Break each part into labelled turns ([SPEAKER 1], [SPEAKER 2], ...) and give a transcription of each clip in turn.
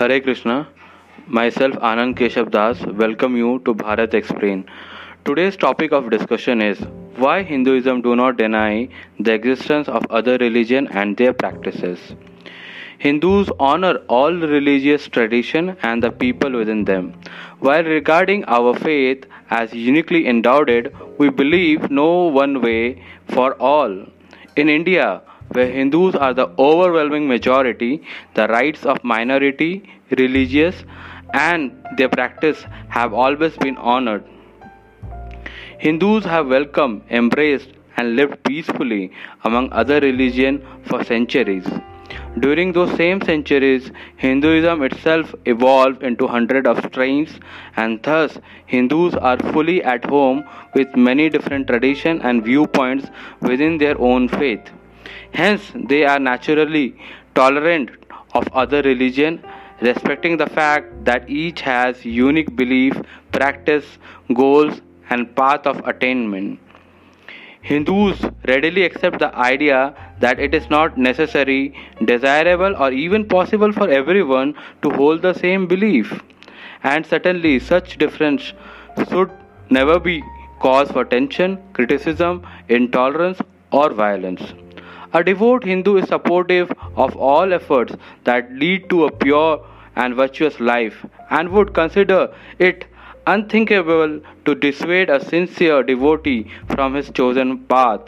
[SPEAKER 1] Hare Krishna. Myself Anand Keshav Das welcome you to Bharat Explain. Today's topic of discussion is why Hinduism do not deny the existence of other religion and their practices. Hindus honor all religious tradition and the people within them. While regarding our faith as uniquely endowed, we believe no one way for all. In India, where Hindus are the overwhelming majority, the rights of minority, religious, and their practice have always been honored. Hindus have welcomed, embraced, and lived peacefully among other religions for centuries. During those same centuries, Hinduism itself evolved into hundreds of strains, and thus Hindus are fully at home with many different traditions and viewpoints within their own faith. Hence, they are naturally tolerant of other religion, respecting the fact that each has unique belief, practice, goals, and path of attainment. Hindus readily accept the idea that it is not necessary, desirable, or even possible for everyone to hold the same belief. And certainly, such difference should never be cause for tension, criticism, intolerance, or violence. A devout Hindu is supportive of all efforts that lead to a pure and virtuous life and would consider it unthinkable to dissuade a sincere devotee from his chosen path.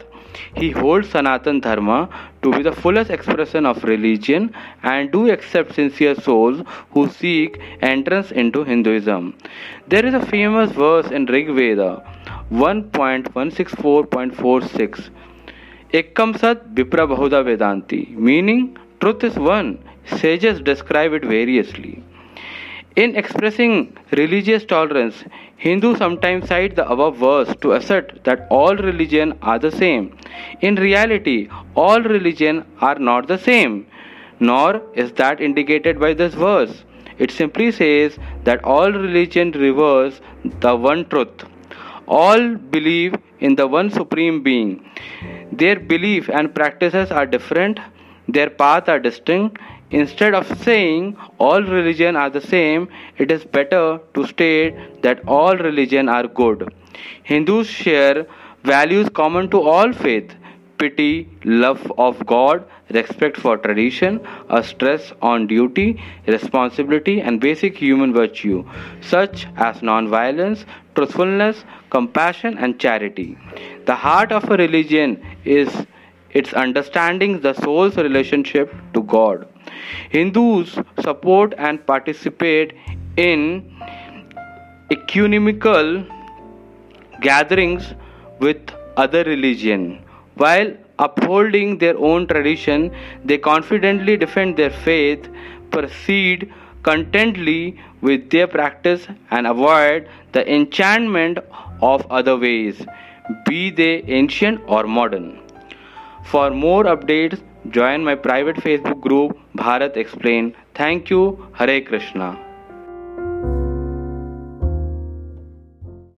[SPEAKER 1] He holds Sanatan Dharma to be the fullest expression of religion and do accept sincere souls who seek entrance into Hinduism. There is a famous verse in Rig Veda 1.164.46 Ekam Sat Vipra Bahuda Vadanti, meaning truth is one. Sages describe it variously. In expressing religious tolerance, Hindus sometimes cite the above verse to assert that all religions are the same. In reality, all religions are not the same, nor is that indicated by this verse. It simply says that all religion reverse the one truth. All believe in the one supreme being. Their belief and practices are different, their paths are distinct. Instead of saying all religions are the same, it is better to state that all religions are good. Hindus share values common to all faiths pity, love of God, respect for tradition, a stress on duty, responsibility, and basic human virtue, such as non-violence, truthfulness, compassion, and charity. The heart of a religion is its understanding the soul's relationship to God. Hindus support and participate in ecumenical gatherings with other religion while upholding their own tradition they confidently defend their faith proceed contently with their practice and avoid the enchantment of other ways be they ancient or modern. For more updates join my private facebook group bharat explain. Thank you. Hare krishna